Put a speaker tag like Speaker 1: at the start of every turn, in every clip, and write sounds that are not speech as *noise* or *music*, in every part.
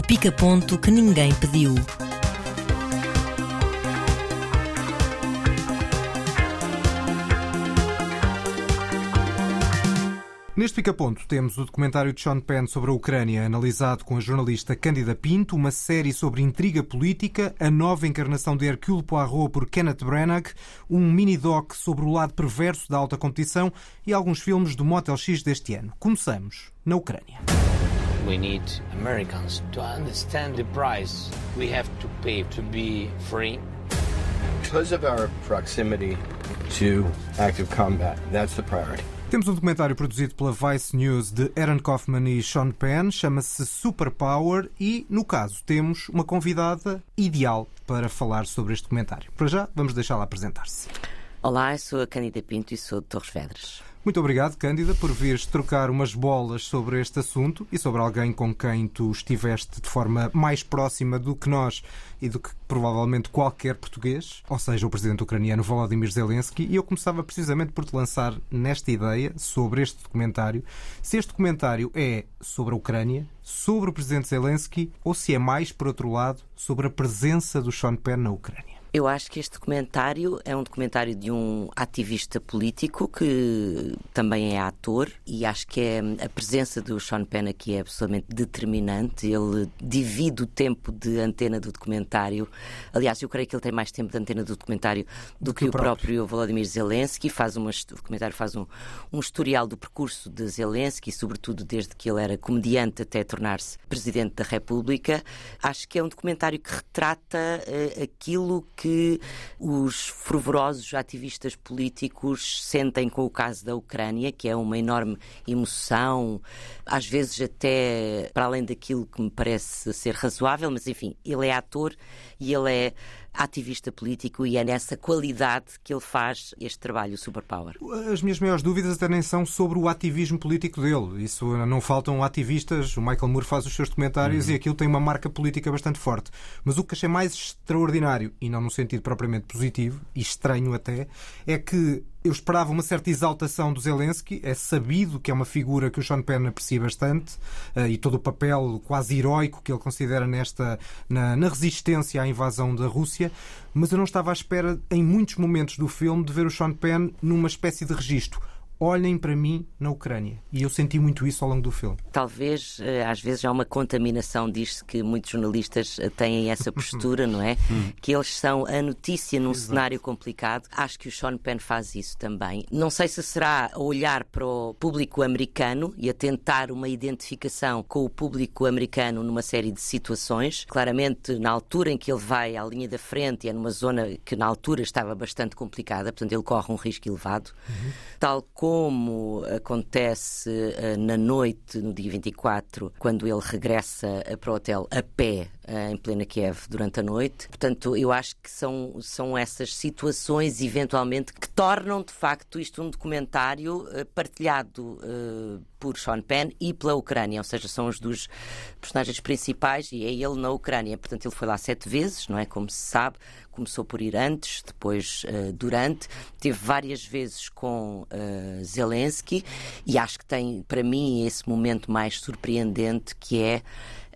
Speaker 1: O pica-ponto que ninguém pediu.
Speaker 2: Neste pica-ponto temos o documentário de Sean Penn sobre a Ucrânia, analisado com a jornalista Cândida Pinto, uma série sobre intriga política, a nova encarnação de Hercule Poirot por Kenneth Branagh, um mini-doc sobre o lado perverso da alta competição e alguns filmes do Motel X deste ano. Começamos na Ucrânia.
Speaker 3: We need Americans to understand the price we have to pay to be free.
Speaker 4: Because of our proximity to active combat, that's the priority.
Speaker 2: Temos um documentário produzido pela Vice News de Aaron Kaufman e Sean Penn, chama-se Superpower e, no caso, temos uma convidada ideal para falar sobre este documentário. Para já, vamos deixá-la apresentar-se.
Speaker 5: Olá, eu sou a Cândida Pinto e sou de Torres Vedras.
Speaker 2: Muito obrigado, Cândida, por vires trocar umas bolas sobre este assunto e sobre alguém com quem tu estiveste de forma mais próxima do que nós e do que provavelmente qualquer português, ou seja, o presidente ucraniano Volodymyr Zelensky. E eu começava precisamente por te lançar nesta ideia sobre este documentário. Se este documentário é sobre a Ucrânia, sobre o presidente Zelensky, ou se é mais, por outro lado, sobre a presença do Sean Penn na Ucrânia.
Speaker 5: Eu acho que este documentário é um documentário de um ativista político que também é ator e acho que é a presença do Sean Penn aqui é absolutamente determinante. Ele divide o tempo de antena do documentário. Aliás, eu creio que ele tem mais tempo de antena do documentário do, do que, que, o próprio, próprio Volodymyr Zelensky. Faz uma, o documentário faz um, um historial do percurso de Zelensky, sobretudo desde que ele era comediante até tornar-se presidente da República. Acho que é um documentário que retrata uh, aquilo que os fervorosos ativistas políticos sentem com o caso da Ucrânia, que é uma enorme emoção, às vezes até para além daquilo que me parece ser razoável, mas enfim, ele é ator e ele é ativista político e é nessa qualidade que ele faz este trabalho, o Superpower.
Speaker 2: As minhas maiores dúvidas até nem são sobre o ativismo político dele. Isso não faltam ativistas. O Michael Moore faz os seus documentários uhum. e aquilo tem uma marca política bastante forte. Mas o que achei mais extraordinário, e não no sentido propriamente positivo, e estranho até, é que eu esperava uma certa exaltação do Zelensky. É sabido que é uma figura que o Sean Penn aprecia bastante uh, e todo o papel quase heroico que ele considera nesta na, na, resistência à invasão da Rússia. Mas eu não estava à espera, em muitos momentos do filme, de ver o Sean Penn numa espécie de registro olhem para mim na Ucrânia. E eu senti muito isso ao longo do filme.
Speaker 5: Talvez, eh, às vezes, há uma contaminação, diz-se que muitos jornalistas eh, têm essa *laughs* postura, não é? Hum. Que eles são a notícia num Exato. cenário complicado. Acho que o Sean Penn faz isso também. Não sei se será a olhar para o público americano e a tentar uma identificação com o público americano numa série de situações. Claramente, na altura em que ele vai à linha da frente, é numa zona que na altura estava bastante complicada, portanto, ele corre um risco elevado. Uhum. Tal como acontece uh, na noite, no dia 24, quando ele regressa uh, para o hotel a pé em plena Kiev durante a noite. Portanto, eu acho que são, são essas situações, eventualmente, que tornam de facto isto um documentário partilhado por Sean Penn e pela Ucrânia, ou seja, são os dos personagens principais e é ele na Ucrânia. Portanto, ele foi lá sete vezes, não é? Como se sabe, começou por ir antes, depois durante, teve várias vezes com Zelensky e acho que tem, para mim, esse momento mais surpreendente que é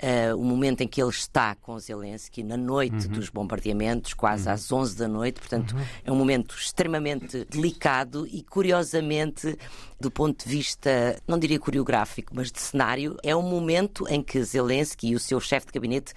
Speaker 5: uh, o momento em que ele está com Zelensky, na noite uhum. dos bombardeamentos, quase uhum. às 11 da noite. Portanto, uhum. é um momento extremamente delicado e, curiosamente, do ponto de vista, não diria coreográfico, mas de cenário, é um momento em que Zelensky e o seu chefe de gabinete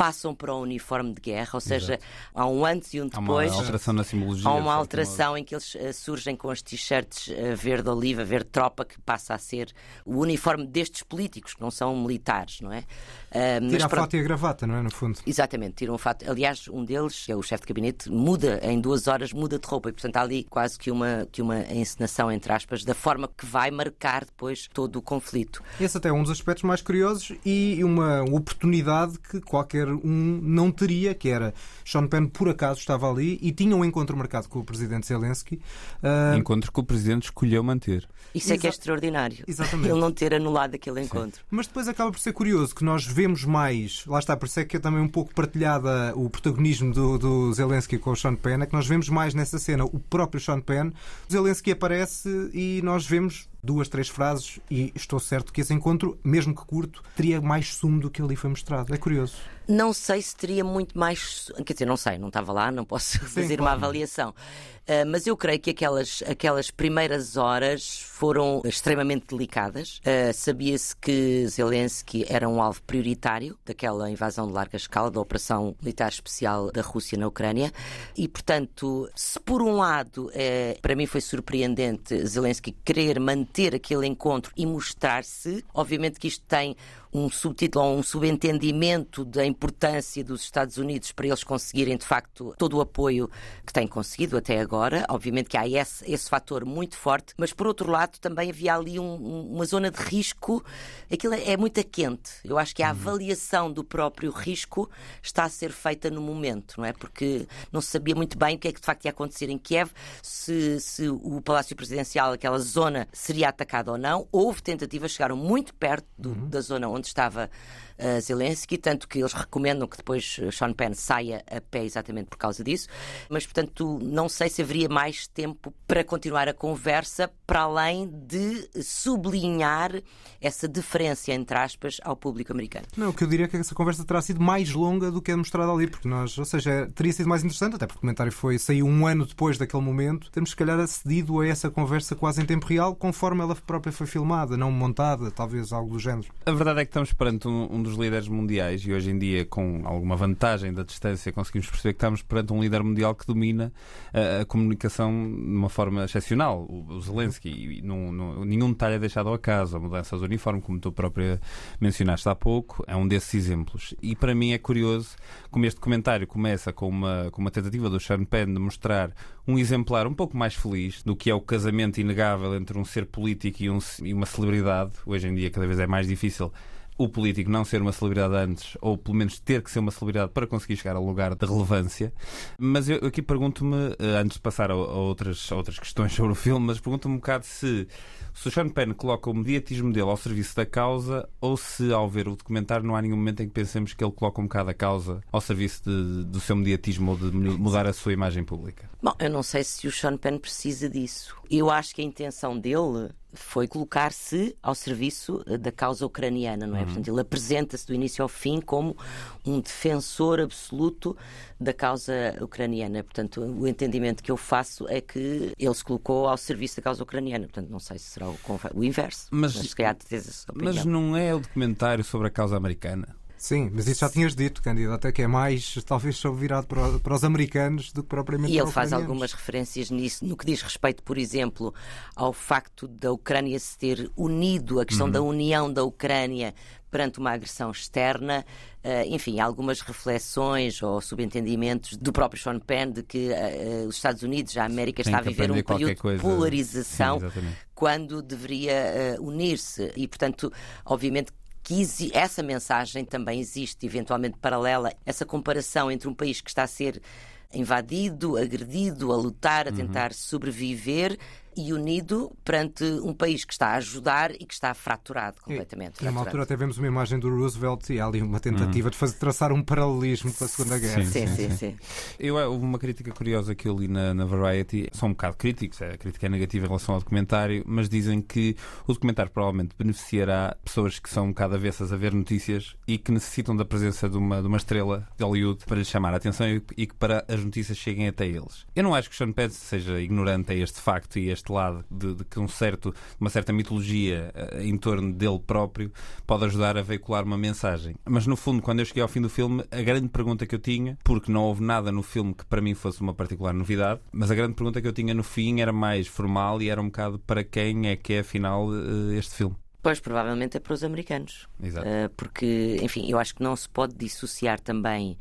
Speaker 5: passam para o uniforme de guerra, ou seja, Exato. há um antes e um depois.
Speaker 6: Há uma alteração na simbologia.
Speaker 5: Há uma alteração em que eles uh, surgem com as t-shirts uh, verde-oliva, verde-tropa, que passa a ser o uniforme destes políticos, que não são militares, não é?
Speaker 2: Uh, Tira a fato e a gravata, não é? No fundo.
Speaker 5: Exatamente, tiram um fato. Aliás, um deles, que é o chefe de gabinete, muda em duas horas, muda de roupa. E, portanto, há ali quase que uma, que uma encenação, entre aspas, da forma que vai marcar depois todo o conflito.
Speaker 2: Esse até é um dos aspectos mais curiosos e uma oportunidade que qualquer um não teria, que era Sean Penn por acaso estava ali e tinha um encontro marcado com o presidente Zelensky.
Speaker 6: Uh... Encontro que o presidente escolheu manter.
Speaker 5: Isso Exa... é que é extraordinário. Exatamente. *laughs* Ele não ter anulado aquele encontro. Sim.
Speaker 2: Mas depois acaba por ser curioso que nós vemos mais, lá está, por isso é que é também um pouco partilhada o protagonismo do, do Zelensky com o Sean Penn, é que nós vemos mais nessa cena o próprio Sean Penn. O Zelensky aparece e nós vemos duas, três frases e estou certo que esse encontro, mesmo que curto, teria mais sumo do que ali foi mostrado. É curioso.
Speaker 5: Não sei se teria muito mais. Quer dizer, não sei, não estava lá, não posso *laughs* fazer
Speaker 2: claro.
Speaker 5: uma avaliação. Uh, mas eu creio que aquelas, aquelas primeiras horas foram extremamente delicadas. Uh, Sabia-se que Zelensky era um alvo prioritário daquela invasão de larga escala, da operação militar especial da Rússia na Ucrânia. E, portanto, se por um lado, é, para mim foi surpreendente Zelensky querer manter aquele encontro e mostrar-se, obviamente que isto tem um subtítulo ou um subentendimento da importância dos Estados Unidos para eles conseguirem, de facto, todo o apoio que têm conseguido até agora. Obviamente que há esse, esse fator muito forte, mas por outro lado também havia ali um, uma zona de risco. Aquilo é, muito quente. Eu acho que a uhum. avaliação do próprio risco está a ser feita no momento, não é? Porque não se sabia muito bem o que é que de facto ia acontecer em Kiev, se, se o Palácio Presidencial, aquela zona, seria atacada ou não. Houve tentativas, chegaram muito perto do, uhum. da zona onde onde estava uh, Zelensky, tanto que eles recomendam que depois Sean Penn saia a pé exatamente por causa disso. Mas, portanto, não sei se haveria mais tempo para continuar a conversa, para além de sublinhar essa diferença, entre aspas, ao público americano.
Speaker 2: Não, o que eu diria é que essa conversa terá sido mais longa do que é mostrada ali, porque nós, ou seja, teria sido mais interessante, até porque o comentário foi, saiu um ano depois daquele momento, temos se calhar acedido a essa conversa quase em tempo real, conforme ela própria foi filmada, não montada, talvez algo do género.
Speaker 6: A verdade é que estamos perante um, um dos líderes mundiais e hoje em dia, com alguma vantagem da distância, conseguimos perceber que estamos perante um líder mundial que domina a, a comunicação de uma forma excepcional. O, o Zelensky, não, não, nenhum detalhe é deixado ao acaso. A mudança do uniforme, como tu própria mencionaste há pouco, é um desses exemplos. E para mim é curioso como este comentário começa com uma, com uma tentativa do Sean Penn de mostrar um exemplar um pouco mais feliz do que é o casamento inegável entre um ser político e, um, e uma celebridade. Hoje em dia, cada vez é mais difícil o político não ser uma celebridade antes, ou pelo menos ter que ser uma celebridade para conseguir chegar ao lugar de relevância. Mas eu aqui pergunto-me, eh, antes de passar a, outras, a outras questões *laughs* sobre o filme, mas pergunto-me um bocado se, se o Sean Penn coloca o mediatismo dele ao serviço da causa ou se, ao ver o documentário, não há nenhum momento em que pensemos que ele coloca um bocado a causa ao serviço de, do seu mediatismo ou de mudar a sua imagem pública.
Speaker 5: Bom, eu não sei se o Sean Penn precisa disso. Eu acho que a intenção dele foi colocar-se ao serviço eh, da causa ucraniana, não é? Uhum. Portanto, ele apresenta-se do início ao fim como um defensor absoluto da causa ucraniana. Portanto, o entendimento que eu faço é que ele se colocou ao serviço da causa ucraniana. Portanto, não sei se será o, o inverso. Mas, mas, calhar,
Speaker 6: mas não é o documentário sobre a causa americana?
Speaker 2: Sim, mas isso já tinhas dito, Candido, até que é mais, talvez, virado para, para os americanos do que propriamente
Speaker 5: E
Speaker 2: ele
Speaker 5: faz algumas referências nisso, no que diz respeito, por exemplo, ao facto da Ucrânia se ter unido, a questão uhum. da união da Ucrânia perante uma agressão externa, uh, enfim, algumas reflexões ou subentendimentos do próprio Sean Penn de que uh, os Estados Unidos, a América, está a viver um período coisa... de polarização Sim, quando deveria unir-se. E, portanto, obviamente que essa mensagem também existe, eventualmente paralela, essa comparação entre um país que está a ser invadido, agredido, a lutar, a uhum. tentar uhum. sobreviver e unido perante um país que está a ajudar e que está fraturado completamente.
Speaker 2: E, uma altura até vemos uma imagem do Roosevelt e há ali uma tentativa uhum. de fazer, traçar um paralelismo com a Segunda Guerra.
Speaker 5: Sim, sim, sim. sim.
Speaker 6: Eu, houve uma crítica curiosa que eu li na, na Variety, são um bocado críticos, a crítica é negativa em relação ao documentário, mas dizem que o documentário provavelmente beneficiará pessoas que são um bocado avessas a ver notícias e que necessitam da presença de uma, de uma estrela de Hollywood para lhes chamar a atenção e, e que para as notícias cheguem até eles. Eu não acho que o Sean Penn seja ignorante a este facto e a este lado de, de que um certo, uma certa mitologia uh, em torno dele próprio pode ajudar a veicular uma mensagem. Mas no fundo, quando eu cheguei ao fim do filme, a grande pergunta que eu tinha, porque não houve nada no filme que para mim fosse uma particular novidade, mas a grande pergunta que eu tinha no fim era mais formal e era um bocado para quem é que é afinal uh, este filme.
Speaker 5: Pois, provavelmente é para os americanos.
Speaker 6: Exato. Uh,
Speaker 5: porque, enfim, eu acho que não se pode dissociar também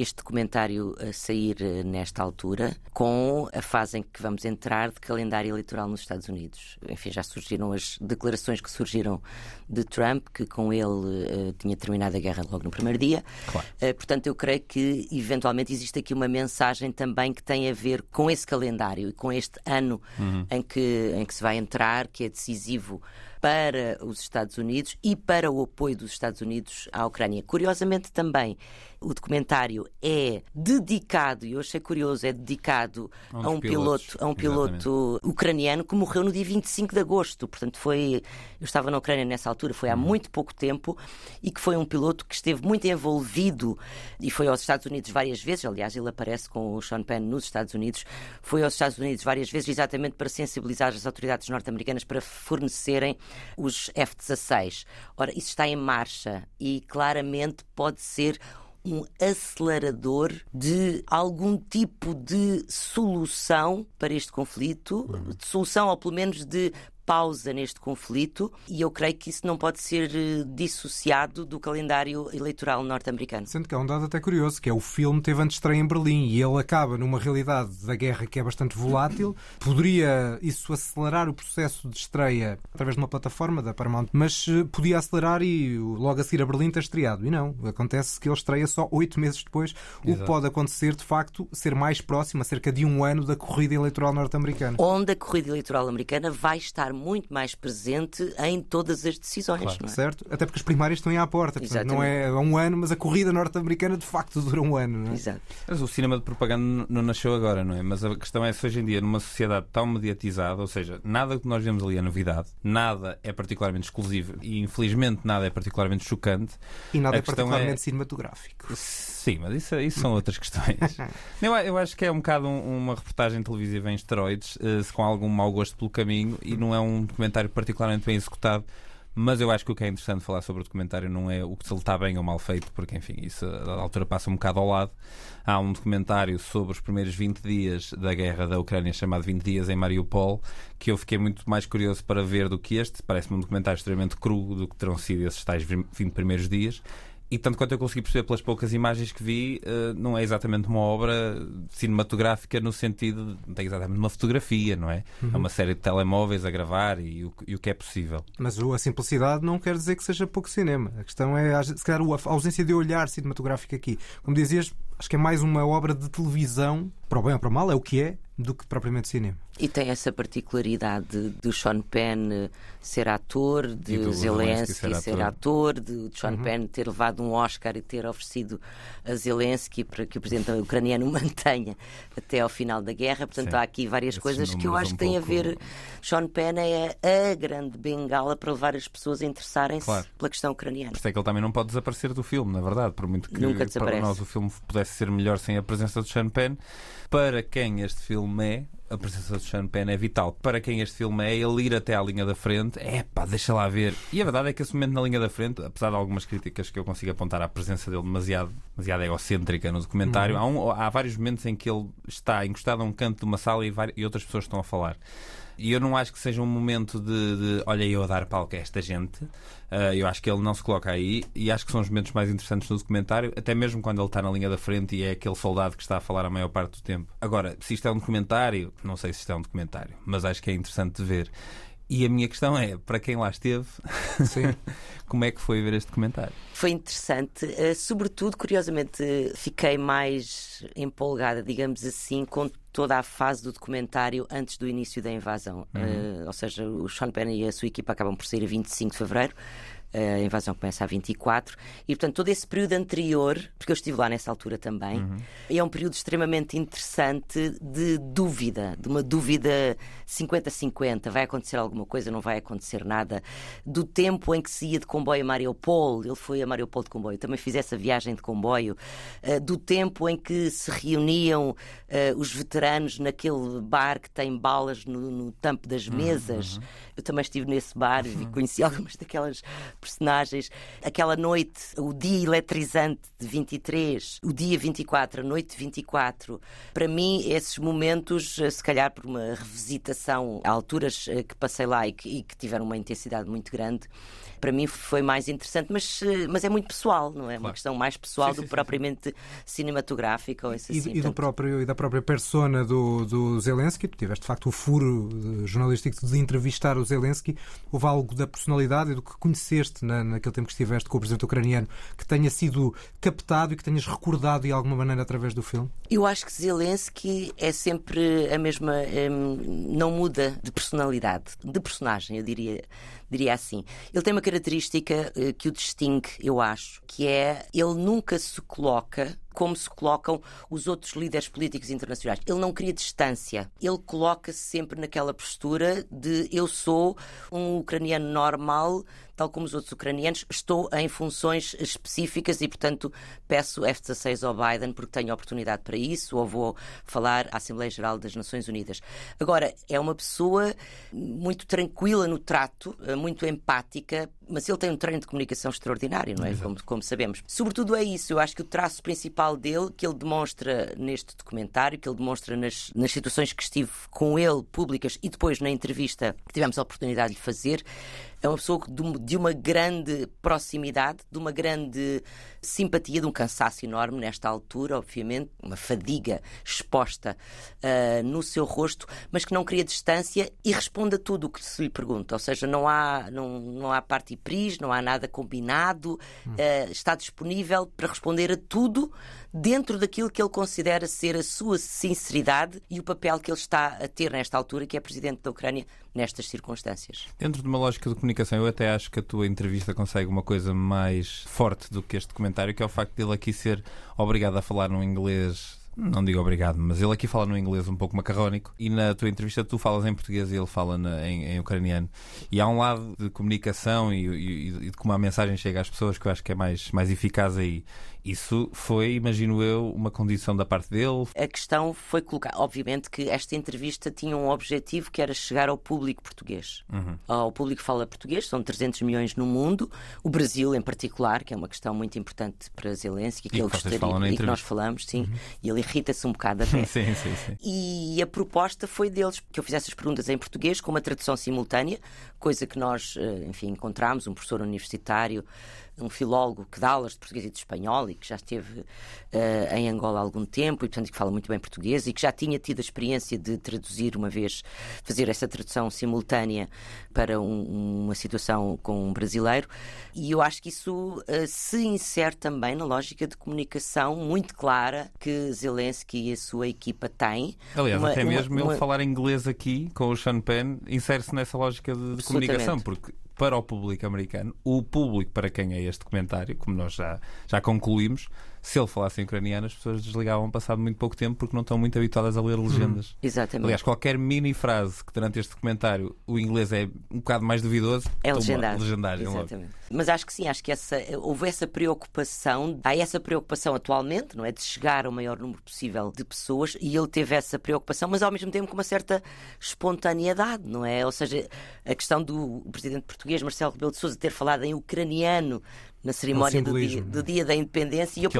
Speaker 5: este documentário a sair eh, nesta altura com a fase em que vamos entrar de calendário eleitoral nos Estados Unidos. Enfim, já surgiram as declarações que surgiram de Trump, que com ele uh, tinha terminado a guerra logo no primeiro dia.
Speaker 6: Claro.
Speaker 5: Uh, portanto, eu creio que eventualmente existe aqui uma mensagem também que tem a ver com esse calendário e com este ano uhum. em, que, em que se vai entrar, que é decisivo para os Estados Unidos e para o apoio dos Estados Unidos à Ucrânia. Curiosamente, também, o documentário é dedicado, e eu achei curioso, é dedicado
Speaker 6: A um
Speaker 5: a um
Speaker 6: pilotos,
Speaker 5: piloto, a um piloto ucraniano que morreu no dia 25 de agosto. Portanto, foi. Eu estava na Ucrânia nessa altura, foi há
Speaker 6: Uhum.
Speaker 5: muito pouco tempo, e que foi um piloto que esteve muito envolvido e foi aos Estados Unidos várias vezes. Aliás, ele aparece com o Sean Penn nos Estados Unidos. Foi aos Estados Unidos várias vezes, exatamente para sensibilizar as autoridades norte-americanas para fornecerem os F-16. Ora, isso está em marcha e claramente pode ser um acelerador de algum tipo de solução para este conflito, de solução ou pelo menos de pausa neste conflito, e eu creio que isso não pode ser eh, dissociado do calendário eleitoral norte-americano.
Speaker 2: Sendo que há um dado até curioso, que é o filme teve antes de estreia em Berlim e ele acaba numa realidade da guerra que é bastante volátil. Poderia isso acelerar o processo de estreia através de uma plataforma da Paramount, mas eh, podia acelerar e logo a seguir a Berlim ter estreado. E não, acontece que ele estreia só oito meses depois, o que
Speaker 6: Exato.
Speaker 2: pode acontecer, de facto, ser mais próximo, a cerca de um ano da corrida eleitoral norte-americana.
Speaker 5: Onde a corrida eleitoral americana vai estar muito mais presente em todas as decisões.
Speaker 6: Claro.
Speaker 5: não é?
Speaker 2: Certo? Até porque as primárias estão aí à porta. Portanto, não é um ano, mas a corrida norte-americana de facto dura um ano. Não é?
Speaker 5: Exato.
Speaker 6: Mas o cinema de propaganda não nasceu agora, não é? Mas a questão é se hoje em dia, numa sociedade tão mediatizada, ou seja, nada que nós vemos ali é novidade, nada é particularmente exclusivo e infelizmente nada é particularmente chocante.
Speaker 2: E nada
Speaker 6: A
Speaker 2: é
Speaker 6: questão
Speaker 2: particularmente
Speaker 6: é-
Speaker 2: cinematográfico.
Speaker 6: Sim, mas isso, isso são outras questões. *laughs* eu, eu acho que é um bocado um- uma reportagem televisiva em esteroides, eh, com algum mau gosto pelo caminho, e não é um documentário particularmente bem executado. Mas eu acho que o que é interessante falar sobre o documentário não é o que se ele está bem ou mal feito, porque enfim, isso a altura passa um bocado ao lado. Há um documentário sobre os primeiros 20 dias da guerra da Ucrânia chamado 20 dias em Mariupol, que eu fiquei muito mais curioso para ver do que este. Parece-me um documentário extremamente cru do que terão sido esses tais 20 primeiros dias. E tanto quanto eu consegui perceber pelas poucas imagens que vi, eh, não é exatamente uma obra cinematográfica no sentido de não tem exatamente uma fotografia, não é? É uma série de telemóveis a gravar e o, e o que é possível.
Speaker 2: Mas a simplicidade não quer dizer que seja pouco cinema. A questão é, se calhar, a ausência de olhar cinematográfico aqui. Como dizias, acho que é mais uma obra de televisão, para o bem ou para o mal, é o que é, do que propriamente cinema.
Speaker 5: E tem essa particularidade do Sean Penn eh, ser ator, de
Speaker 6: E do
Speaker 5: Zelensky
Speaker 6: Zelensky
Speaker 5: ser,
Speaker 6: ser
Speaker 5: ator, de Sean
Speaker 2: Uhum.
Speaker 5: Penn ter levado um Oscar e ter oferecido a Zelensky para que o presidente ucraniano o mantenha até ao final da guerra. Portanto,
Speaker 6: Sim.
Speaker 5: há aqui várias
Speaker 6: Esses
Speaker 5: coisas que eu acho
Speaker 6: um
Speaker 5: que têm a
Speaker 6: pouco-
Speaker 5: ver. Sean Penn é a grande bengala para levar as pessoas a interessarem-se
Speaker 6: Claro.
Speaker 5: pela questão ucraniana.
Speaker 6: Por isso é que ele também não pode desaparecer do filme, na verdade, por muito que
Speaker 5: Nunca
Speaker 6: para nós o filme pudesse ser melhor sem a presença do Sean Penn. Para quem este filme é, a presença do Sean Penn é vital. Para quem este filme é, ele ir até à linha da frente, é pá, deixa lá ver. E a verdade é que esse momento na linha da frente, apesar de algumas críticas que eu consigo apontar à presença dele demasiado, demasiado egocêntrica no documentário, há, um- há vários momentos em que ele está encostado a um canto de uma sala e, vari- e outras pessoas estão a falar. E eu não acho que seja um momento de, de olha eu a dar palco a esta gente. Ah, eu acho que ele não se coloca aí e acho que são os momentos mais interessantes do documentário, até mesmo quando ele está na linha da frente e é aquele soldado que está a falar a maior parte do tempo. Agora, se isto é um documentário, não sei se isto é um documentário, mas acho que é interessante de ver. E a minha questão é, para quem lá esteve, *laughs*
Speaker 2: Sim.
Speaker 6: como é que foi ver este documentário?
Speaker 5: Foi interessante, eh, sobretudo, curiosamente, fiquei mais empolgada, digamos assim, com toda a fase do documentário antes do início da invasão. Eh, ou seja, o Sean Penn e a sua equipa acabam por sair a 25 de fevereiro. A invasão começa a 24 e, portanto, todo esse período anterior, porque eu estive lá nessa altura também, é um período extremamente interessante de dúvida, de uma dúvida 50-50. Vai acontecer alguma coisa, não vai acontecer nada. Do tempo em que se ia de comboio a Mariupol, ele foi a Mariupol de comboio, também fiz essa viagem de comboio. eh, Do tempo em que se reuniam eh, os veteranos naquele bar que tem balas no, no tampo das mesas. Eu também estive nesse bar e conheci *laughs* algumas daquelas personagens. Aquela noite, o dia eletrizante de 23, o dia 24, a noite de 24, para mim, esses momentos, eh, se calhar por uma revisitação a alturas eh, que passei lá e que, e que tiveram uma intensidade muito grande, para mim foi mais interessante, mas, eh, mas é muito pessoal, não é? Uma questão mais pessoal
Speaker 6: Sim,
Speaker 5: do que propriamente cinematográfica ou isso
Speaker 2: E,
Speaker 5: assim.
Speaker 2: e do próprio, e da própria persona do, do Zelensky, tu tiveste de facto o furo eh, jornalístico de entrevistar o Zelensky. Houve algo da personalidade e do que conheceste na, naquele tempo que estiveste com o presidente ucraniano que tenha sido captado e que tenhas recordado de alguma maneira através do filme?
Speaker 5: Eu acho que Zelensky é sempre a mesma, hum, não muda de personalidade, de personagem, eu diria, diria assim. Ele tem uma característica eh, que o distingue, eu acho, que é ele nunca se coloca como se colocam os outros líderes políticos internacionais. Ele não cria distância. Ele coloca-se sempre naquela postura de eu sou um ucraniano normal tal como os outros ucranianos, estou em funções específicas e, portanto, peço F-16 ao Biden porque tenho oportunidade para isso ou vou falar à Assembleia Geral das Nações Unidas. Agora, é uma pessoa muito tranquila no trato, eh, muito empática, mas ele tem um treino de comunicação extraordinário, não é? Como, como, sabemos. Sobretudo é isso. Eu acho que o traço principal dele, que ele demonstra neste documentário, que ele demonstra nas, nas situações que estive com ele, públicas, e depois na entrevista que tivemos a oportunidade de lhe fazer, é uma pessoa de uma grande proximidade, de uma grande simpatia, de um cansaço enorme nesta altura, obviamente, uma fadiga exposta uh, no seu rosto, mas que não cria distância e responde a tudo o que se lhe pergunta. Ou seja, não há, não, não há parte pris, não há nada combinado, uh, está disponível para responder a tudo dentro daquilo que ele considera ser a sua sinceridade e o papel que ele está a ter nesta altura, que é presidente da Ucrânia, nestas circunstâncias.
Speaker 6: Dentro de uma lógica de comunicação, eu até acho que a tua entrevista consegue uma coisa mais forte do que este comentário, que é o facto dele aqui ser obrigado a falar num inglês não digo obrigado, mas ele aqui fala no inglês um pouco macarrónico e na tua entrevista tu falas em português e ele fala na, em, em, ucraniano. E há um lado de comunicação e, e, e, de como a mensagem chega às pessoas que eu acho que é mais, mais eficaz aí. Isso foi, imagino eu, uma condição da parte dele?
Speaker 5: A questão foi colocar. Obviamente que esta entrevista tinha um objetivo que era chegar ao público português. Uhum. Ao público que fala português, são 300 milhões no mundo, o Brasil em particular, que é uma questão muito importante para Zelensky, que, e ele gostaria e que nós falamos, sim, uhum. e ele irrita-se um bocado até. *laughs*
Speaker 6: sim, sim, sim.
Speaker 5: E a proposta foi deles que eu fizesse as perguntas em português com uma tradução simultânea, coisa que nós, eh, enfim, encontramos, um professor universitário um filólogo que dá aulas de português e de espanhol e que já esteve uh, em Angola há algum tempo e, portanto, que fala muito bem português e que já tinha tido a experiência de traduzir uma vez, fazer essa tradução simultânea para um, uma situação com um brasileiro. E eu acho que isso uh, se insere também na lógica de comunicação muito clara que Zelensky e a sua equipa têm.
Speaker 6: Aliás, uma, até mesmo uma, ele uma... falar inglês aqui com o Sean Penn insere-se nessa lógica de, de comunicação, porque para o público americano, o público para quem é este comentário, como nós já, já concluímos, se ele falasse em ucraniano, as pessoas desligavam passado muito pouco tempo porque não estão muito habituadas a ler legendas. Hum,
Speaker 5: exatamente.
Speaker 6: Aliás, qualquer mini frase que durante este documentário o inglês é um bocado mais duvidoso,
Speaker 5: é legendário.
Speaker 6: legendário
Speaker 5: exatamente. Logo. Mas acho que sim, acho que essa, houve essa preocupação, há essa preocupação atualmente, não é? De chegar ao maior número possível de pessoas e ele teve essa preocupação, mas ao mesmo tempo com uma certa espontaneidade, não é? Ou seja, a questão do presidente português Marcelo Rebelo de Sousa ter falado em ucraniano na cerimónia do dia, do dia, da independência.
Speaker 6: E eu,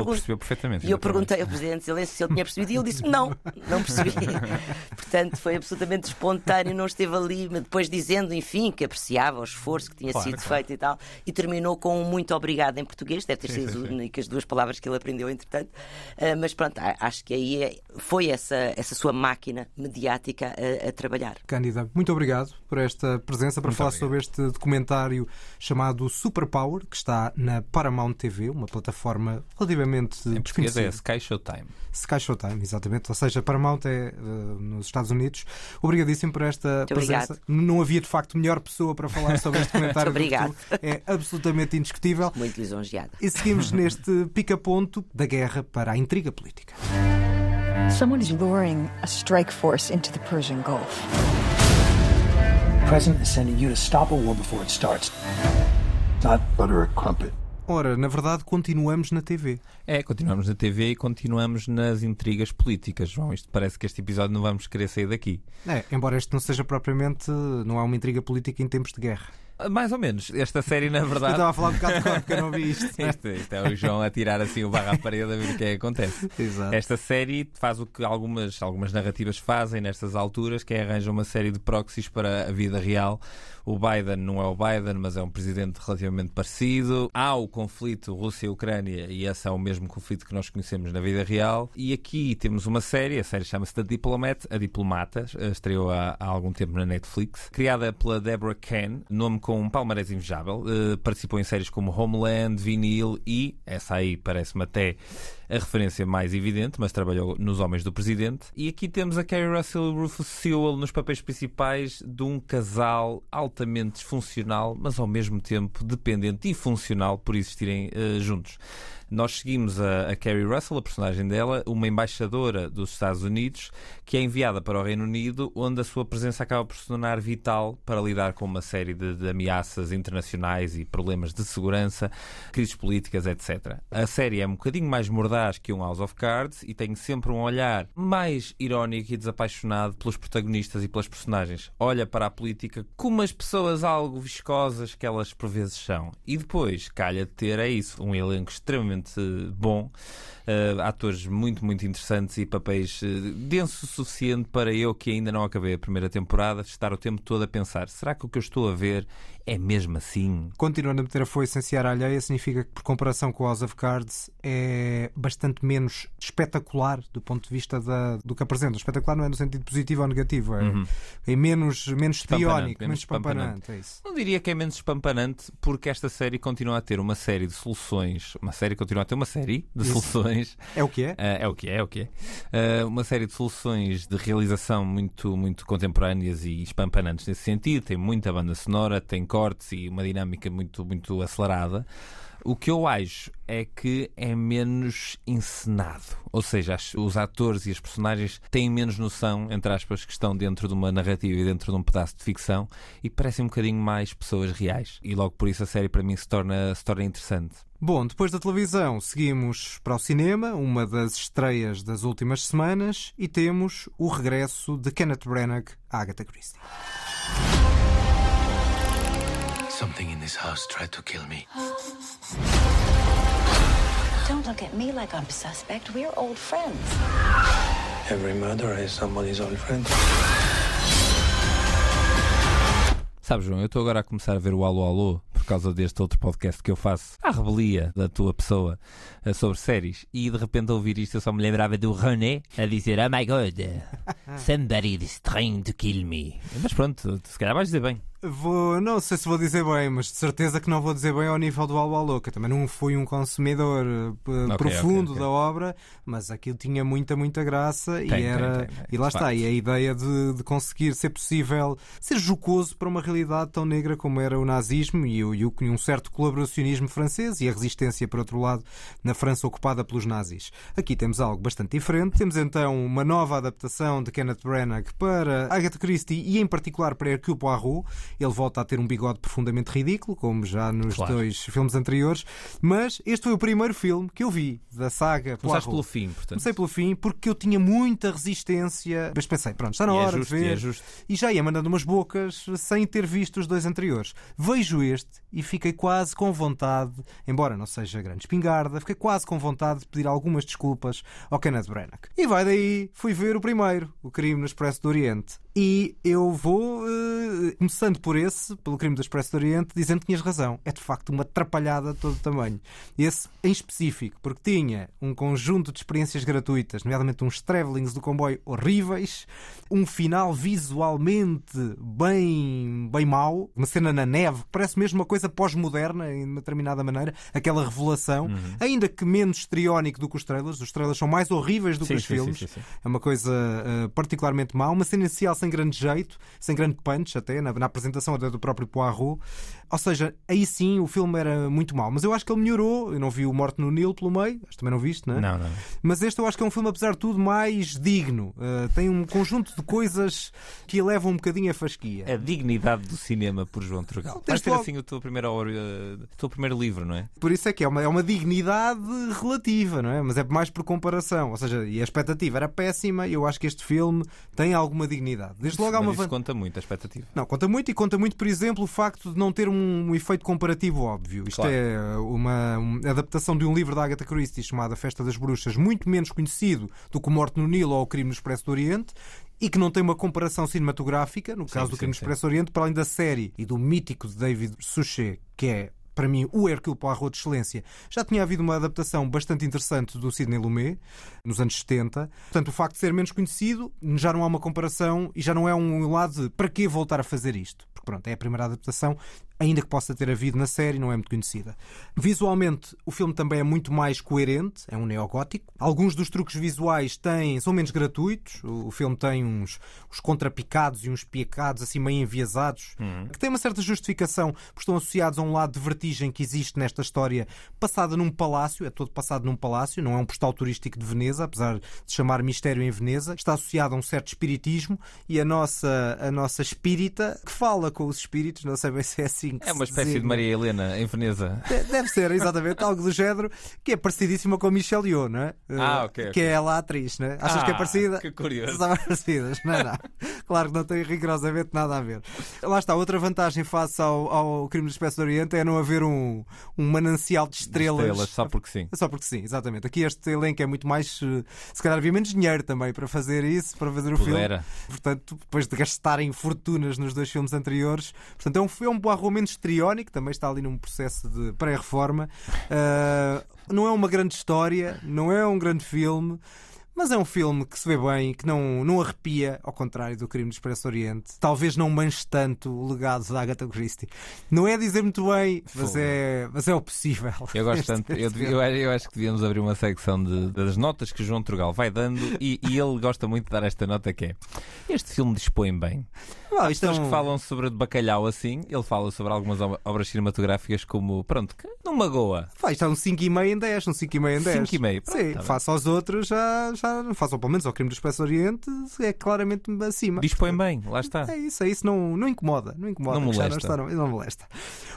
Speaker 5: e eu perguntei ao Presidente Zelensky se ele tinha percebido e ele disse não, não percebi. *laughs* Portanto, foi absolutamente espontâneo, não esteve ali, depois dizendo, enfim, que apreciava o esforço que tinha claro, sido claro. feito e tal. E terminou com um muito obrigado em português, deve ter sim, sido sim, as únicas duas palavras que ele aprendeu, entretanto. Uh, mas pronto, acho que aí é, foi essa, essa sua máquina mediática a, a trabalhar.
Speaker 2: Cândida, muito obrigado por esta presença para muito falar obrigado. sobre este documentário chamado Superpower, que está na Paramount TV, uma plataforma relativamente.
Speaker 6: Em português é Sky Showtime.
Speaker 2: Sky Showtime, exatamente. Ou seja, Paramount é uh, nos Estados Unidos. Obrigadíssimo por esta Muito presença. Obrigado. Não havia de facto melhor pessoa para falar *laughs* sobre este comentário.
Speaker 5: Obrigado.
Speaker 2: É absolutamente indiscutível.
Speaker 5: Muito lisonjeada.
Speaker 2: E seguimos neste pica-ponto da guerra para a intriga política.
Speaker 7: Someone is luring a strike force into the Persian Gulf.
Speaker 8: The president is sending you to stop a war before it starts. Not butter a crumpet.
Speaker 2: Ora, na verdade, continuamos na TV.
Speaker 6: É, continuamos na TV e continuamos nas intrigas políticas, João. Isto parece que este episódio não vamos querer sair daqui.
Speaker 2: É, embora este não seja propriamente. não há uma intriga política em tempos de guerra.
Speaker 6: Mais ou menos. Esta série, na verdade. Eu
Speaker 2: estava a falar um bocado de cor porque eu não vi isto. *laughs*
Speaker 6: isto, isto, é o João a tirar assim o barro à parede a ver o que é que acontece.
Speaker 2: Exato.
Speaker 6: Esta série faz o que algumas, algumas narrativas fazem nestas alturas, que é arranjar uma série de proxies para a vida real. O Biden não é o Biden, mas é um presidente relativamente parecido. Há o conflito Rússia-Ucrânia e esse é o mesmo conflito que nós conhecemos na vida real. E aqui temos uma série, a série chama-se The Diplomat, a Diplomata, estreou há, há algum tempo na Netflix, criada pela Deborah Ken, nome com um palmarés invejável. Uh, participou em séries como Homeland, Vinil e, essa aí parece-me até a referência mais evidente, mas trabalhou nos Homens do Presidente. E aqui temos a Carrie Russell e Rufus Sewell nos papéis principais de um casal altamente disfuncional, mas ao mesmo tempo dependente e funcional por existirem uh, juntos. Nós seguimos a, a Carrie Russell, a personagem dela, uma embaixadora dos Estados Unidos, que é enviada para o Reino Unido, onde a sua presença acaba por se tornar vital para lidar com uma série de, de ameaças internacionais e problemas de segurança, crises políticas, etc. A série é um bocadinho mais mordaz que um House of Cards e tem sempre um olhar mais irónico e desapaixonado pelos protagonistas e pelas personagens. Olha para a política como as pessoas algo viscosas que elas por vezes são. E depois, calha de ter, é isso, um elenco extremamente bom, uh, atores muito, muito interessantes e papéis uh, denso o suficiente para eu, que ainda não acabei a primeira temporada, estar o tempo todo a pensar: será que o que eu estou a ver é mesmo assim?
Speaker 2: Continuando a meter a foice em Seara Alheia significa que, por comparação com House of Cards, é bastante menos espetacular do ponto de vista da, do que apresenta. O espetacular não é no sentido positivo ou negativo, é, uhum. é menos, menos espiónico, menos espampanante. É
Speaker 6: não diria que é menos espampanante porque esta série continua a ter uma série de soluções. Uma série continua a ter uma série de Isso. soluções.
Speaker 2: É o que é? Uh,
Speaker 6: é o que é, é o que é. Uh, uma série de soluções de realização muito, muito contemporâneas e espampanantes nesse sentido. Tem muita banda sonora, tem cortes e uma dinâmica muito, muito acelerada. O que eu acho é que é menos encenado. Ou seja, os atores e as personagens têm menos noção, entre aspas, que estão dentro de uma narrativa e dentro de um pedaço de ficção e parecem um bocadinho mais pessoas reais. E logo por isso a série para mim se torna, se torna interessante.
Speaker 2: Bom, depois da televisão, seguimos para o cinema, uma das estreias das últimas semanas, e temos o regresso de Kenneth Branagh à Agatha Christie. Something in this house tried to kill me. Don't look at me like I'm suspect. We're old friends. Every murderer is somebody's old friend.
Speaker 6: Sabes, João, eu estou agora a começar a ver o Alô Alô por causa deste outro podcast que eu faço à rebelia da tua pessoa eh, sobre séries e de repente a ouvir isto eu só me lembrava do René a dizer Oh my god, *laughs* somebody is trying to kill me. Mas pronto, se calhar vais dizer bem.
Speaker 2: Vou, não sei se vou dizer bem, mas de certeza que não vou dizer bem ao nível do Alba Louca. Também não fui um consumidor uh, okay, profundo okay, okay. da obra, mas aquilo tinha muita, muita graça tem, e era. Tem, tem, e lá está, e a ideia de, de, conseguir ser possível ser jocoso para uma realidade tão negra como era o nazismo e, o, e um certo colaboracionismo francês e a resistência, por outro lado, na França ocupada pelos nazis. Aqui temos algo bastante diferente. Temos então uma nova adaptação de Kenneth Branagh para Agatha Christie e, em particular, para Hercule Poirot ele volta a ter um bigode profundamente ridículo, como já nos claro. dois filmes anteriores. Mas este foi o primeiro filme que eu vi da saga.
Speaker 6: Começaste pelo fim, portanto.
Speaker 2: Comecei pelo fim porque eu tinha muita resistência. Mas pensei, pronto, está na é hora é justo, de ver. E, é justo. e já ia mandando umas bocas sem ter visto os dois anteriores. Vejo este e fiquei quase com vontade, embora não seja grande espingarda, fiquei quase com vontade de pedir algumas desculpas ao Kenneth Branagh. E vai daí, fui ver o primeiro, O Crime no Expresso do Oriente. E eu vou, uh, começando por esse, pelo crime do Expresso do Oriente, dizendo que tinhas razão. É de facto uma atrapalhada de todo o tamanho. Esse em específico, porque tinha um conjunto de experiências gratuitas, nomeadamente uns travelings do comboio horríveis, um final visualmente bem, bem mau, uma cena na neve, parece mesmo uma coisa pós-moderna, em uma determinada maneira, aquela revelação, uhum. ainda que menos estriónico do que os trailers. Os trailers são mais horríveis do sim, que os sim, filmes. Sim, é uma coisa uh, particularmente má. Uma cena inicial sem grande jeito, sem grande punch até, na, na apresentação até do próprio Poirot. Ou seja, aí sim o filme era muito mau. Mas eu acho que ele melhorou. Eu não vi o Morte no Nilo pelo meio, acho que também não viste, não é?
Speaker 6: Não, não.
Speaker 2: Mas este eu acho que é um filme, apesar de tudo, mais digno. Uh, tem um conjunto de coisas que elevam um bocadinho a fasquia.
Speaker 6: A dignidade do cinema por João Trugal. Vai ser logo... assim o teu primeiro, uh, teu primeiro livro, não é?
Speaker 2: Por isso é que é uma, é uma dignidade relativa, não é? Mas é mais por comparação. Ou seja, e a expectativa era péssima e eu acho que este filme tem alguma dignidade.
Speaker 6: Desde logo há uma. Isso conta muito, a expectativa.
Speaker 2: Não, conta muito e conta muito, por exemplo, o facto de não ter um um efeito comparativo óbvio. Isto claro. é uma, uma, adaptação de um livro da Agatha Christie chamado A Festa das Bruxas, muito menos conhecido do que Morte no Nilo ou O Crime no Expresso do Oriente, e que não tem uma comparação cinematográfica, no caso sim, do Crime no Expresso do Oriente, para além da série e do mítico de David Suchet, que é para mim, o Hercule Poirot de excelência. Já tinha havido uma adaptação bastante interessante do Sidney Lumet, nos anos 70. Portanto, o facto de ser menos conhecido, já não há uma comparação e já não é um lado de para que voltar a fazer isto? Pronto, é a primeira adaptação ainda que possa ter havido na série, não é muito conhecida. Visualmente, o filme também é muito mais coerente, é um neogótico. Alguns dos truques visuais têm, são menos gratuitos. O, filme tem uns, uns contrapicados e uns picados assim meio enviesados, uhum. que têm uma certa justificação, porque estão associados a um lado de vertigem que existe nesta história, passada num palácio, é todo passado num palácio, não é um postal turístico de Veneza, apesar de chamar Mistério em Veneza. Está associado a um certo espiritismo e a nossa, a nossa espírita, que fala com os espíritos, não sei bem se é assim
Speaker 6: É uma espécie de Maria Helena em Veneza.
Speaker 2: Deve ser, exatamente, algo do género, que é parecidíssima com a Michelle Yeoh, não é?
Speaker 6: Ah, ok.
Speaker 2: Que
Speaker 6: okay.
Speaker 2: é ela a atriz, não é? Achas ah, que é parecida?
Speaker 6: Que curioso.
Speaker 2: São parecidas, não é? Não. Claro que não tem rigorosamente nada a ver. Lá está, outra vantagem face ao, ao crime do Espécie do Oriente é não haver um, um manancial de estrelas.
Speaker 6: De estrelas, só porque sim.
Speaker 2: Só porque sim, exatamente. Aqui este elenco é muito mais. Eh, se calhar havia menos dinheiro também para fazer isso, para fazer o
Speaker 6: Pudera.
Speaker 2: filme. Portanto, depois de gastarem fortunas nos dois filmes anteriores. Portanto, é um, é um Poirot menos histriónico, também está ali num processo de pré-reforma. Uh, não é uma grande história, não é um grande filme. Mas é um filme que se vê bem, que não, não arrepia, ao contrário do Crime do Expresso Oriente. Talvez não manche tanto o legado da Agatha Christie. Não é dizer muito bem, mas é, mas é o possível.
Speaker 6: Eu gosto *laughs* tanto. Eu, eu, eu, acho que devíamos abrir uma secção de, das notas que o João Turgal vai dando e, e, ele gosta muito de dar esta nota que é este filme dispõe bem. Ah, pessoas um... que falam sobre bacalhau assim, ele fala sobre algumas obras cinematográficas como, pronto, que não magoa.
Speaker 2: Vai, é um 5,5 em 10, um 5,5 em 10. 5,5. Sim, tá face aos outros já, já está, face pelo menos ao crime do Expresso Oriente, é claramente acima.
Speaker 6: Dispõe bem, lá está.
Speaker 2: É isso, é isso, não, não incomoda. Não incomoda.
Speaker 6: Não molesta.
Speaker 2: Não, está, não, não molesta.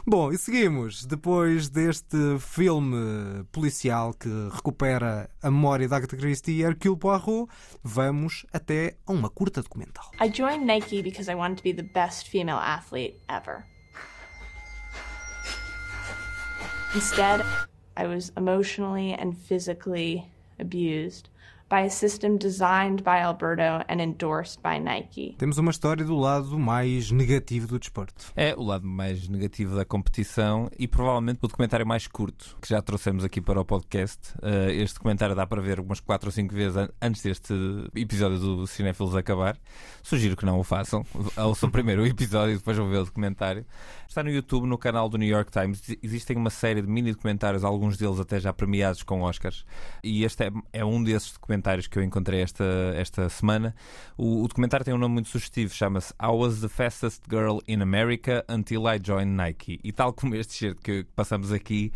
Speaker 2: Bom, e seguimos. Depois deste filme policial que recupera a memória da Agatha Christie e Hercule Poirot, vamos até a uma curta documental.
Speaker 9: I joined Nike because I wanted to be the best female athlete ever. Instead, I was emotionally and physically abused by a system designed by Alberto and endorsed by Nike.
Speaker 2: Temos uma história do lado mais negativo do desporto.
Speaker 6: É o lado mais negativo da competição e provavelmente o documentário mais curto que já trouxemos aqui para o podcast. Uh, este documentário dá para ver umas 4 ou 5 vezes antes deste episódio do Cinefilos acabar. Sugiro que não o façam. Ouçam *laughs* primeiro o episódio e depois vão ver o documentário. Está no YouTube, no canal do New York Times. Existem uma série de mini documentários, alguns deles até já premiados com Oscars. E este é, é um desses documentários que eu encontrei esta, esta semana. O, o documentário tem um nome muito sugestivo, chama-se I Was the Fastest Girl in America Until I Joined Nike. E tal como este shirt que passamos aqui,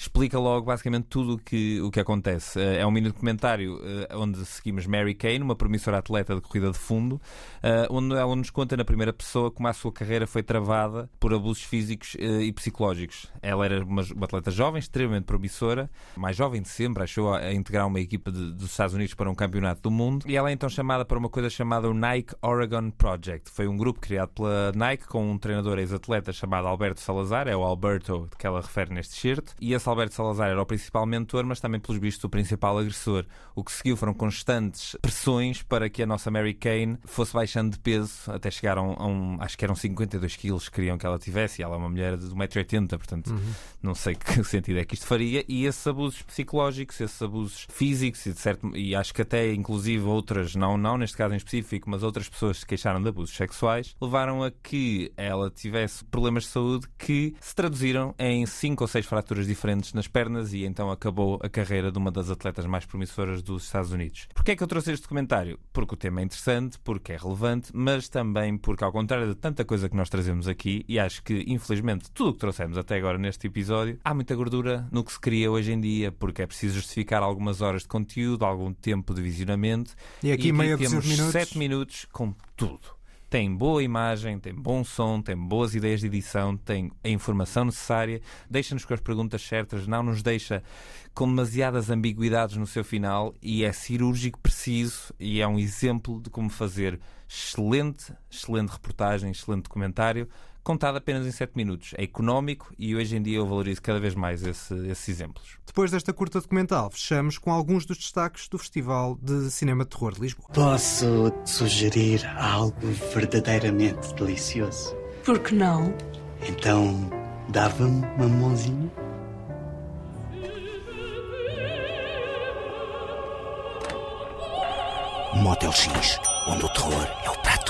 Speaker 6: explica logo basicamente tudo o que, o que acontece. Eh, é um mini documentário uh, onde seguimos Mary Kane, uma promissora atleta de corrida de fundo, uh, onde ela nos conta na primeira pessoa como a sua carreira foi travada por abusos físicos e psicológicos. Ela era uma, uma, atleta jovem, extremamente promissora, mais jovem de sempre, achou a, a integrar uma equipa de, dos Estados Unidos para um campeonato do mundo e ela é então chamada para uma coisa chamada o Nike Oregon Project. Foi um grupo criado pela Nike com um treinador ex-atleta chamado Alberto Salazar, é o Alberto que ela refere neste shirt, e esse Alberto Salazar era o principal mentor, mas também, pelos vistos, o principal agressor. O que seguiu foram constantes pressões para que a nossa Mary Kane fosse baixando de peso, até chegar a um, a um acho que eram 52 quilos que queriam que ela tivesse, e ela é uma mulher de 1,80m, portanto, uhum. não sei que *laughs* sentido é que isto faria. E esses abusos psicológicos, esses abusos físicos, e, de certo, e acho que até, inclusive, outras, não, não neste caso em específico, mas outras pessoas se queixaram de abusos sexuais, levaram a que ela tivesse problemas de saúde que se traduziram em cinco ou seis fraturas diferentes nas pernas e então acabou a carreira de uma das atletas mais promissoras dos Estados Unidos. Porquê é que eu trouxe este documentário? Porque o tema é interessante, porque é relevante, mas também porque, ao contrário de tanta coisa que nós trazemos aqui, e acho que, infelizmente, tudo o que trouxemos até agora neste episódio, há muita gordura no que se cria hoje em dia, porque é preciso justificar algumas horas de conteúdo, algum tempo de visionamento.
Speaker 2: E aqui, e aqui meia
Speaker 6: temos
Speaker 2: minutos.
Speaker 6: 7 minutos com tudo tem boa imagem, tem bom som, tem boas ideias de edição, tem a informação necessária, deixa-nos com as perguntas certas, não nos deixa com demasiadas ambiguidades no seu final e é cirúrgico preciso e é um exemplo de como fazer excelente, excelente reportagem, excelente documentário contado apenas em 7 minutos. É económico e hoje em dia eu valorizo cada vez mais esse, esses exemplos.
Speaker 2: Depois desta curta documental, fechamos com alguns dos destaques do Festival de Cinema de Terror de Lisboa.
Speaker 10: Posso sugerir algo verdadeiramente delicioso?
Speaker 9: Por que não?
Speaker 10: Então, dava-me uma mãozinha?
Speaker 11: Motel X, onde o terror é o prato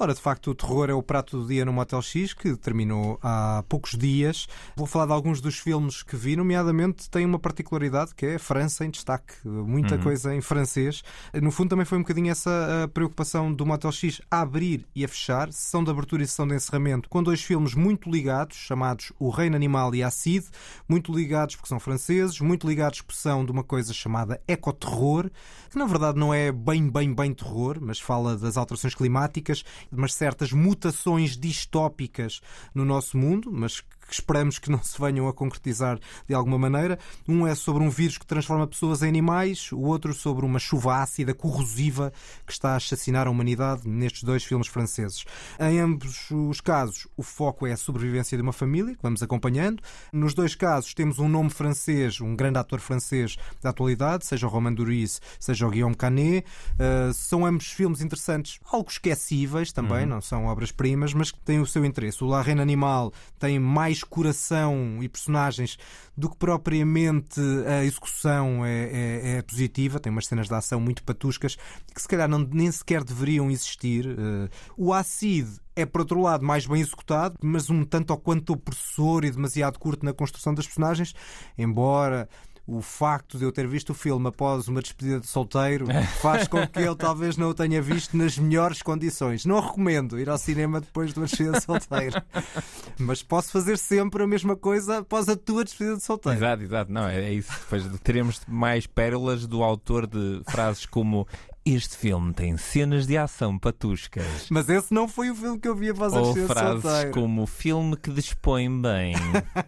Speaker 2: Ora, de facto, o terror é o prato do dia no Motel X, que terminou há poucos dias. Vou falar de alguns dos filmes que vi, nomeadamente tem uma particularidade que é a França em destaque. Muita
Speaker 11: Uhum.
Speaker 2: coisa em francês. No fundo, também foi um bocadinho essa a preocupação do Motel X a abrir e a fechar, sessão de abertura e sessão de encerramento, com dois filmes muito ligados, chamados O Reino Animal e Acide, muito ligados porque são franceses, muito ligados porque são de uma coisa chamada ecoterror, que na verdade não é bem, bem, bem terror, mas fala das alterações climáticas, de umas certas mutações distópicas no nosso mundo, mas que esperamos que não se venham a concretizar de alguma maneira. Um é sobre um vírus que transforma pessoas em animais, o outro sobre uma chuva ácida corrosiva que está a assassinar a humanidade nestes dois filmes franceses. Em ambos os casos, o foco é a sobrevivência de uma família, que vamos acompanhando. Nos dois casos, temos um nome francês, um grande ator francês da atualidade, seja o Romain Duris, seja o Guillaume Canet. Uh, são ambos filmes interessantes, algo esquecíveis também,
Speaker 11: Uhum.
Speaker 2: não são obras-primas, mas que têm o seu interesse. O La Reine Animal tem mais coração e personagens do que propriamente a execução é, é- é positiva. Tem umas cenas de ação muito patuscas que se calhar não, nem sequer deveriam existir. Uh, o Acid é, por outro lado, mais bem executado, mas um tanto ou quanto opressor e demasiado curto na construção das personagens, embora o facto de eu ter visto o filme após uma despedida de solteiro *laughs* faz com que ele talvez não o tenha visto nas melhores condições. Não recomendo ir ao cinema depois de uma despedida de solteiro. Mas posso fazer sempre a mesma coisa após a tua despedida de solteiro.
Speaker 6: Exato, exato. Não, é, é isso. Depois teremos mais pérolas do autor de frases como este filme tem cenas de ação patuscas.
Speaker 2: Mas esse não foi o filme que eu vi a
Speaker 6: Ou
Speaker 2: despedida de
Speaker 6: frases
Speaker 2: solteiro.
Speaker 6: como filme que dispõe bem.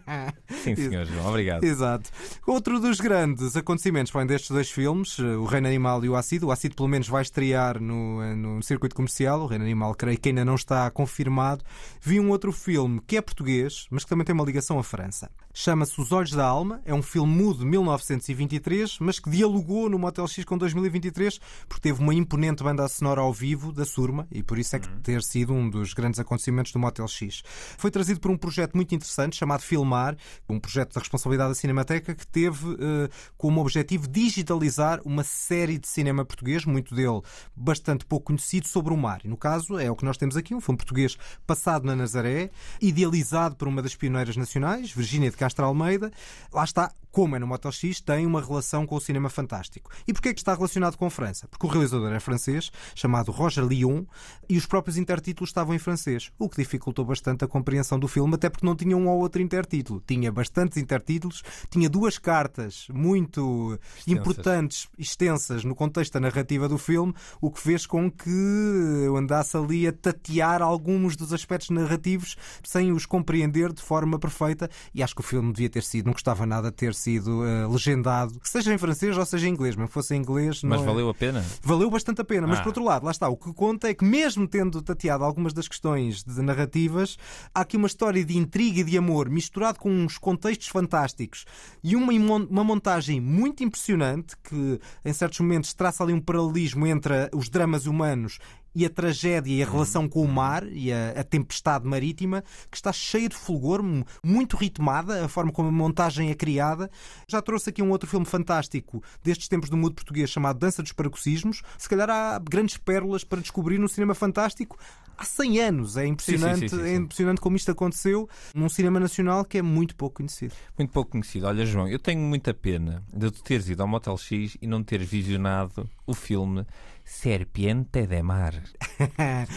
Speaker 6: *laughs* Sim, senhor João, obrigado.
Speaker 2: Exato. Outro dos grandes acontecimentos vem destes dois filmes, eh, O Reino Animal e o Ácido. O Ácido, pelo menos, vai estrear no, eh, no circuito comercial. O Reino Animal, creio que ainda não está confirmado. Vi um outro filme que é português, mas que também tem uma ligação à França. Chama-se Os Olhos da Alma. É um filme mudo de 1923, mas que dialogou no Motel X com 2023, porque teve uma imponente banda sonora ao vivo da Surma e por isso é que ter sido um dos grandes acontecimentos do Motel X. Foi trazido por um projeto muito interessante chamado Filmar, um projeto da responsabilidade da Cinemateca que teve eh, como objetivo digitalizar uma série de cinema português, muito dele bastante pouco conhecido, sobre o mar. E no caso é o que nós temos aqui, um filme português passado na Nazaré, idealizado por uma das pioneiras nacionais, Virgínia de Castro Almeida. Lá está, como é no Motel X, tem uma relação com o cinema fantástico. E porquê é que está relacionado com a França? Porque o realizador é francês, chamado Roger Lyon, e os próprios intertítulos estavam em francês, o que dificultou bastante a compreensão do filme, até porque não tinha um ou outro intertítulo. Tinha bastantes intertítulos, tinha duas cartas muito importantes, extensas no contexto da narrativa do filme, o que fez com que eu andasse ali a tatear alguns dos aspectos narrativos sem os compreender de forma perfeita. E acho que o filme devia ter sido, não gostava nada de ter sido eh, legendado, seja em francês ou seja em inglês, mas fosse em inglês.
Speaker 6: Mas
Speaker 2: é-
Speaker 6: valeu a pena?
Speaker 2: Valeu bastante a pena, mas
Speaker 6: Ah.
Speaker 2: por outro lado, lá está, o que conta é que mesmo tendo tateado algumas das questões de narrativas, há aqui uma história de intriga e de amor misturado com uns contextos fantásticos e uma, uma montagem muito impressionante que em certos momentos traça ali um paralelismo entre os dramas humanos e a tragédia e a relação com o mar e a, a tempestade marítima, que está cheia de fulgor, mu- muito ritmada, a forma como a montagem é criada. Já trouxe aqui um outro filme fantástico destes tempos do mundo português chamado Dança dos Paroxismos. Se calhar há grandes pérolas para descobrir no cinema fantástico. Há 100 anos. É impressionante,
Speaker 6: sim, sim, sim.
Speaker 2: é impressionante como isto aconteceu num cinema nacional que é muito pouco conhecido.
Speaker 6: Muito pouco conhecido. Olha, João, eu tenho muita pena de tu teres ido ao Motel X e não teres visionado o filme Serpiente de Mar. *laughs*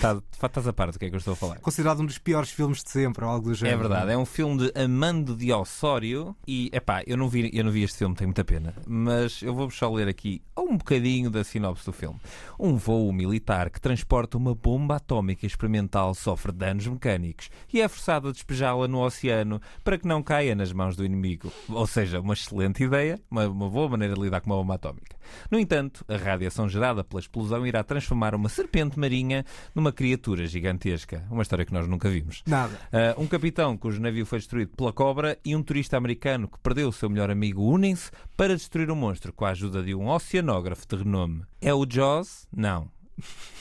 Speaker 6: Tá- de facto, estás a par do que é que eu estou a falar.
Speaker 2: Considerado um dos piores filmes de sempre, ou algo do
Speaker 6: É
Speaker 2: género.
Speaker 6: verdade, é um filme de Amando de Osório e, epá, eu não vi, eu não vi este filme, tenho muita pena, mas eu vou-vos só ler aqui um bocadinho da sinopse do filme. Um voo militar que transporta uma bomba atómica experimental sofre danos mecânicos e é forçado a despejá-la no oceano para que não caia nas mãos do inimigo. Ou seja, uma excelente ideia, uma, uma boa maneira de lidar com uma bomba atómica. No entanto, a radiação gerada pela explosão irá transformar uma serpente marinha numa criatura gigantesca. Uma história que nós nunca vimos.
Speaker 2: Nada.
Speaker 6: Ah, um capitão cujo navio foi destruído pela cobra e um turista americano que perdeu o seu melhor amigo unem-se para destruir o monstro com a ajuda de um oceanógrafo de renome. É o Jaws? Não.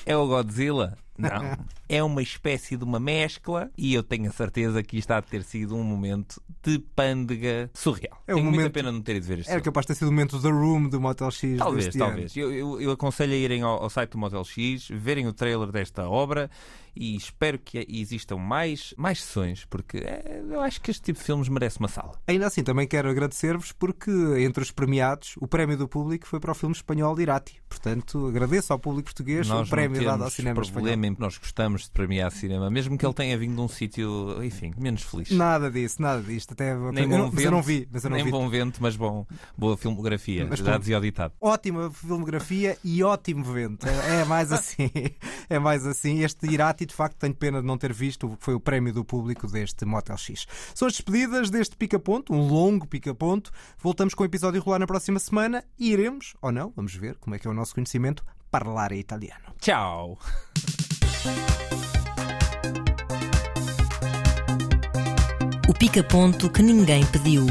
Speaker 6: É o Godzilla? Não. *laughs* É uma espécie de uma mescla e eu tenho a certeza que isto há de ter sido um momento de pândega surreal.
Speaker 2: É um
Speaker 6: tenho muita
Speaker 2: momento-
Speaker 6: pena não ter ido ver este
Speaker 2: Era
Speaker 6: filme.
Speaker 2: capaz de ter sido o momento da Room do Motel X.
Speaker 6: Talvez, talvez. Eu, eu- eu aconselho a irem ao, ao site do Motel X, verem o trailer desta obra e espero que existam mais, mais sessões, porque é, eu acho que este tipo de filmes merece uma sala.
Speaker 2: Ainda assim, também quero agradecer-vos porque, entre os premiados, o prémio do público foi para o filme espanhol Irati. Portanto, agradeço ao público português
Speaker 6: Nós
Speaker 2: o prémio dado ao cinema espanhol.
Speaker 6: Em que nós gostamos de premiar cinema, mesmo que ele tenha vindo de um sítio, enfim, menos feliz.
Speaker 2: Nada disso, nada disto. Até...
Speaker 6: Nem
Speaker 2: eu,
Speaker 6: bom
Speaker 2: não, mas
Speaker 6: vento,
Speaker 2: eu não vi. Mas eu não
Speaker 6: nem
Speaker 2: vi.
Speaker 6: bom vento, mas bom, boa filmografia.
Speaker 2: Mas
Speaker 6: já dizia o ditado.
Speaker 2: Ótima filmografia e ótimo vento. É é mais *laughs* assim. É mais assim. Este Irati, de facto, tenho pena de não ter visto o que foi o prémio do público deste Motel X. São as despedidas deste pica-ponto, um longo pica-ponto. Voltamos com o episódio rolar na próxima semana e iremos, ou não, vamos ver como é que é o nosso conhecimento, parlare italiano.
Speaker 6: Tchau!
Speaker 1: O pica-ponto que ninguém pediu.